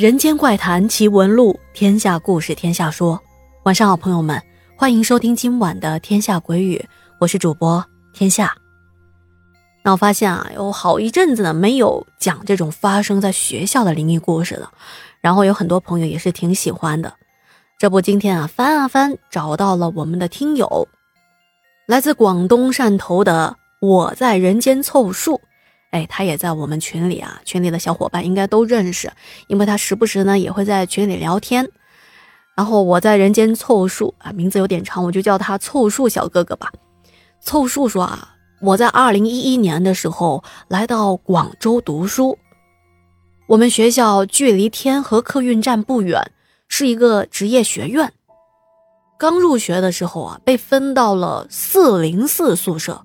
人间怪谈奇闻录，天下故事天下说。晚上好，朋友们，欢迎收听今晚的《天下鬼语》，我是主播天下。那我发现啊，有好一阵子呢没有讲这种发生在学校的灵异故事了，然后有很多朋友也是挺喜欢的。这不，今天啊翻啊翻，找到了我们的听友，来自广东汕头的我在人间凑数。哎，他也在我们群里啊，群里的小伙伴应该都认识，因为他时不时呢也会在群里聊天。然后我在人间凑数啊，名字有点长，我就叫他凑数小哥哥吧。凑数说啊，我在二零一一年的时候来到广州读书，我们学校距离天河客运站不远，是一个职业学院。刚入学的时候啊，被分到了四零四宿舍。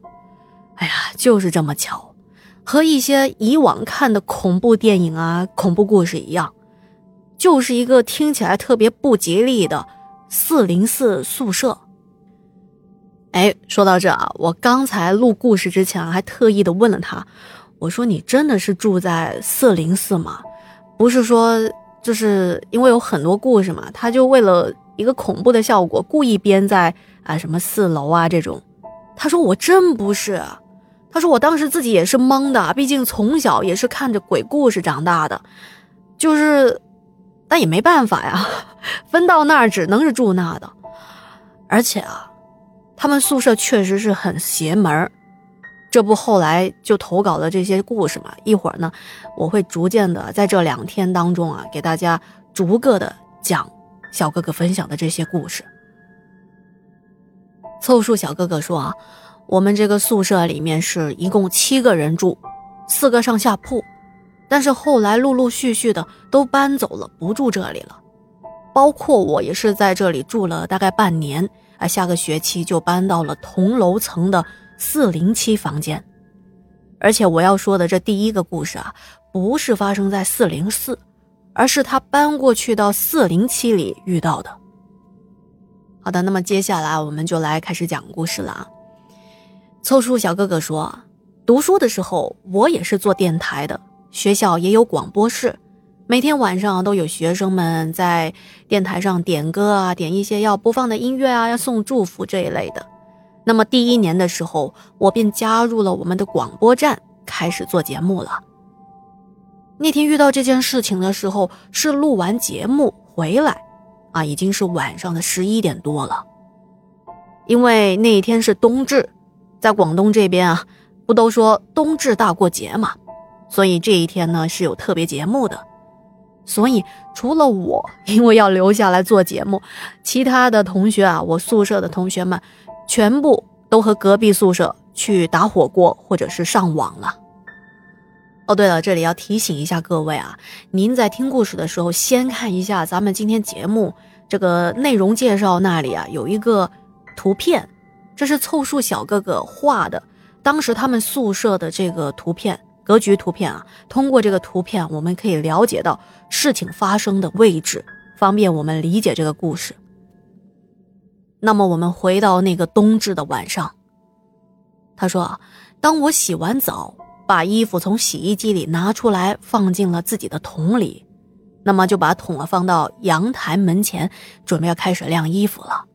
哎呀，就是这么巧。和一些以往看的恐怖电影啊、恐怖故事一样，就是一个听起来特别不吉利的四零四宿舍。哎，说到这啊，我刚才录故事之前还特意的问了他，我说：“你真的是住在四零四吗？不是说就是因为有很多故事嘛，他就为了一个恐怖的效果，故意编在啊什么四楼啊这种。”他说：“我真不是。”他说：“我当时自己也是懵的，毕竟从小也是看着鬼故事长大的，就是，但也没办法呀，分到那儿只能是住那的。而且啊，他们宿舍确实是很邪门这不后来就投稿了这些故事嘛。一会儿呢，我会逐渐的在这两天当中啊，给大家逐个的讲小哥哥分享的这些故事。凑数小哥哥说啊。”我们这个宿舍里面是一共七个人住，四个上下铺，但是后来陆陆续续的都搬走了，不住这里了，包括我也是在这里住了大概半年，啊，下个学期就搬到了同楼层的四零七房间，而且我要说的这第一个故事啊，不是发生在四零四，而是他搬过去到四零七里遇到的。好的，那么接下来我们就来开始讲故事了啊。凑数小哥哥说：“读书的时候，我也是做电台的，学校也有广播室，每天晚上都有学生们在电台上点歌啊，点一些要播放的音乐啊，要送祝福这一类的。那么第一年的时候，我便加入了我们的广播站，开始做节目了。那天遇到这件事情的时候，是录完节目回来，啊，已经是晚上的十一点多了，因为那一天是冬至。”在广东这边啊，不都说冬至大过节嘛，所以这一天呢是有特别节目的。所以除了我，因为要留下来做节目，其他的同学啊，我宿舍的同学们，全部都和隔壁宿舍去打火锅或者是上网了。哦，对了，这里要提醒一下各位啊，您在听故事的时候，先看一下咱们今天节目这个内容介绍那里啊，有一个图片。这是凑数小哥哥画的，当时他们宿舍的这个图片格局图片啊，通过这个图片，我们可以了解到事情发生的位置，方便我们理解这个故事。那么我们回到那个冬至的晚上，他说啊，当我洗完澡，把衣服从洗衣机里拿出来，放进了自己的桶里，那么就把桶啊放到阳台门前，准备要开始晾衣服了。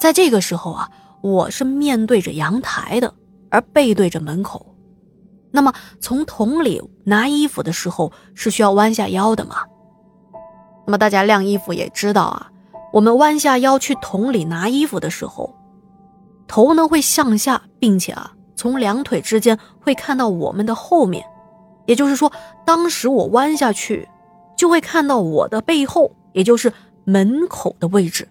在这个时候啊，我是面对着阳台的，而背对着门口。那么从桶里拿衣服的时候是需要弯下腰的嘛？那么大家晾衣服也知道啊，我们弯下腰去桶里拿衣服的时候，头呢会向下，并且啊从两腿之间会看到我们的后面。也就是说，当时我弯下去，就会看到我的背后，也就是门口的位置。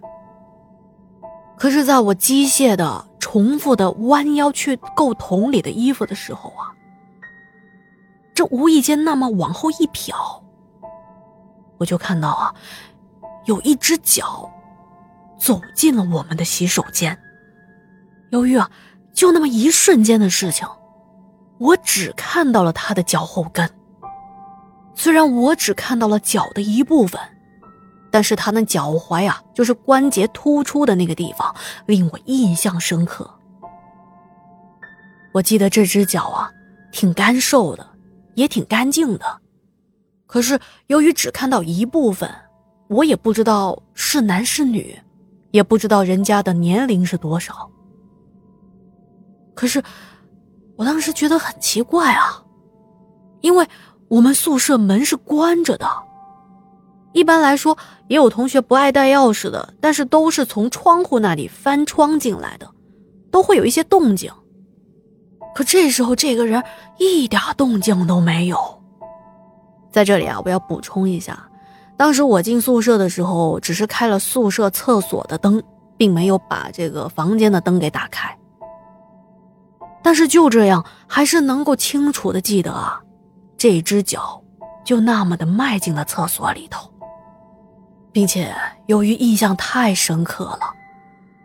可是，在我机械的、重复的弯腰去够桶里的衣服的时候啊，这无意间那么往后一瞟，我就看到啊，有一只脚走进了我们的洗手间。由于啊，就那么一瞬间的事情，我只看到了他的脚后跟。虽然我只看到了脚的一部分。但是他那脚踝啊，就是关节突出的那个地方，令我印象深刻。我记得这只脚啊，挺干瘦的，也挺干净的，可是由于只看到一部分，我也不知道是男是女，也不知道人家的年龄是多少。可是我当时觉得很奇怪啊，因为我们宿舍门是关着的。一般来说，也有同学不爱带钥匙的，但是都是从窗户那里翻窗进来的，都会有一些动静。可这时候，这个人一点动静都没有。在这里啊，我要补充一下，当时我进宿舍的时候，只是开了宿舍厕所的灯，并没有把这个房间的灯给打开。但是就这样，还是能够清楚的记得啊，这只脚就那么的迈进了厕所里头，并且由于印象太深刻了。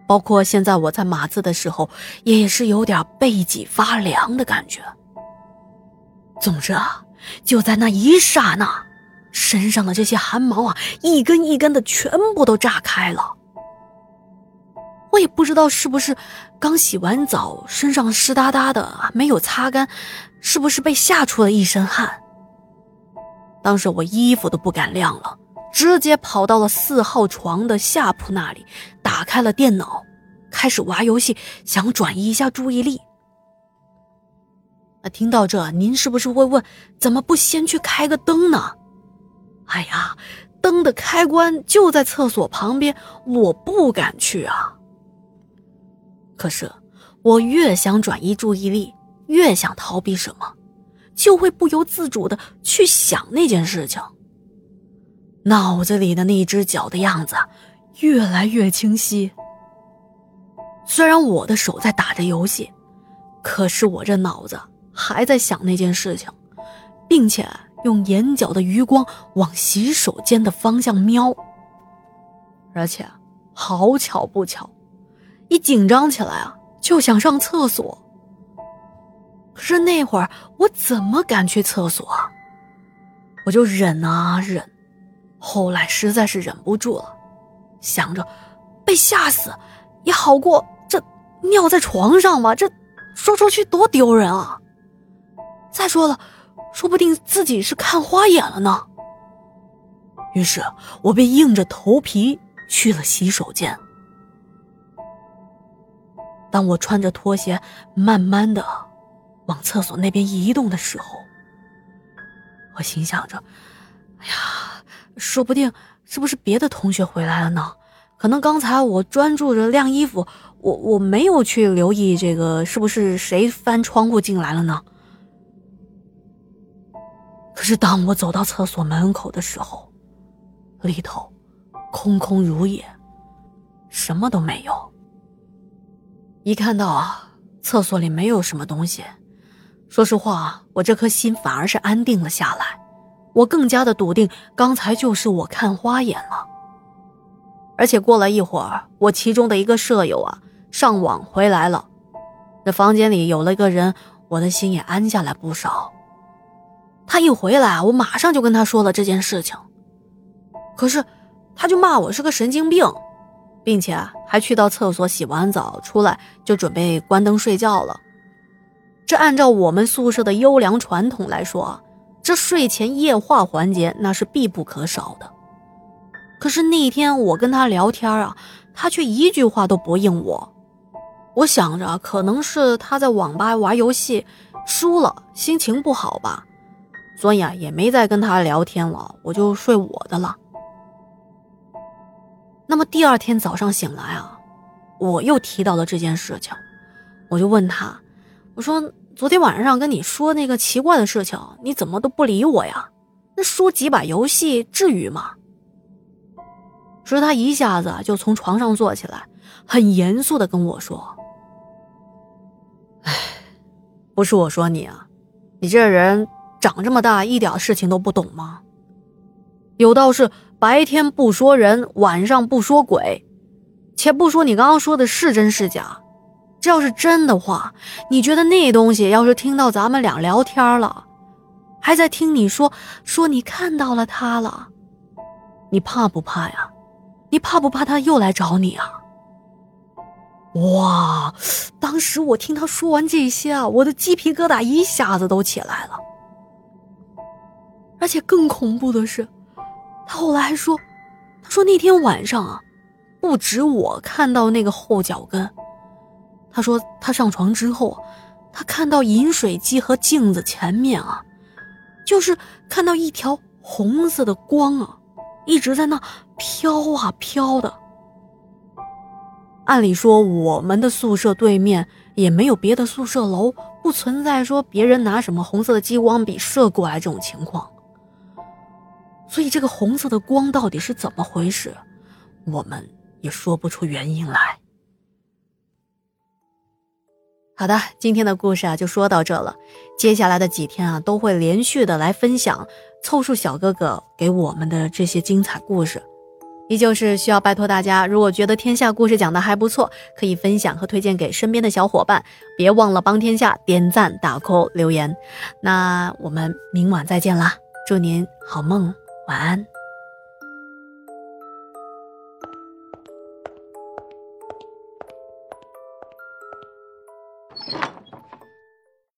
包括现在我在码字的时候，也是有点背脊发凉的感觉。总之啊，就在那一刹那，身上的这些汗毛啊，一根一根的全部都炸开了。我也不知道是不是刚洗完澡，身上湿哒哒的，没有擦干，是不是被吓出了一身汗。当时我衣服都不敢晾了。直接跑到了四号床的下铺那里，打开了电脑，开始玩游戏，想转移一下注意力。那听到这，您是不是会问，怎么不先去开个灯呢？哎呀，灯的开关就在厕所旁边，我不敢去啊。可是，我越想转移注意力，越想逃避什么，就会不由自主的去想那件事情。脑子里的那只脚的样子越来越清晰。虽然我的手在打着游戏，可是我这脑子还在想那件事情，并且用眼角的余光往洗手间的方向瞄。而且，好巧不巧，一紧张起来啊，就想上厕所。可是那会儿我怎么敢去厕所？我就忍啊忍。后来实在是忍不住了，想着被吓死也好过这尿在床上嘛，这说出去多丢人啊！再说了，说不定自己是看花眼了呢。于是我便硬着头皮去了洗手间。当我穿着拖鞋慢慢的往厕所那边移动的时候，我心想着：“哎呀。”说不定是不是别的同学回来了呢？可能刚才我专注着晾衣服，我我没有去留意这个是不是谁翻窗户进来了呢？可是当我走到厕所门口的时候，里头空空如也，什么都没有。一看到啊，厕所里没有什么东西，说实话，我这颗心反而是安定了下来。我更加的笃定，刚才就是我看花眼了。而且过了一会儿，我其中的一个舍友啊上网回来了，这房间里有了一个人，我的心也安下来不少。他一回来，我马上就跟他说了这件事情，可是他就骂我是个神经病，并且还去到厕所洗完澡出来就准备关灯睡觉了。这按照我们宿舍的优良传统来说。这睡前夜话环节那是必不可少的，可是那天我跟他聊天啊，他却一句话都不应我。我想着可能是他在网吧玩游戏输了，心情不好吧，所以啊也没再跟他聊天了，我就睡我的了。那么第二天早上醒来啊，我又提到了这件事情，我就问他，我说。昨天晚上跟你说那个奇怪的事情，你怎么都不理我呀？那输几把游戏至于吗？说他一下子就从床上坐起来，很严肃的跟我说：“哎，不是我说你啊，你这人长这么大一点事情都不懂吗？有道是白天不说人，晚上不说鬼。且不说你刚刚说的是真是假。”这要是真的话，你觉得那东西要是听到咱们俩聊天了，还在听你说说你看到了他了，你怕不怕呀？你怕不怕他又来找你啊？哇！当时我听他说完这些啊，我的鸡皮疙瘩一下子都起来了。而且更恐怖的是，他后来还说，他说那天晚上啊，不止我看到那个后脚跟，他说他上床之后，他看到饮水机和镜子前面啊，就是看到一条红色的光啊，一直在那飘啊飘的。按理说，我们的宿舍对面也没有别的宿舍楼，不存在说别人拿什么红色的激光笔射过来这种情况。所以，这个红色的光到底是怎么回事，我们也说不出原因来。好的，今天的故事啊就说到这了。接下来的几天啊，都会连续的来分享凑数小哥哥给我们的这些精彩故事。依旧是需要拜托大家，如果觉得天下故事讲的还不错，可以分享和推荐给身边的小伙伴，别忘了帮天下点赞、打 call、留言。那我们明晚再见啦，祝您好梦，晚安。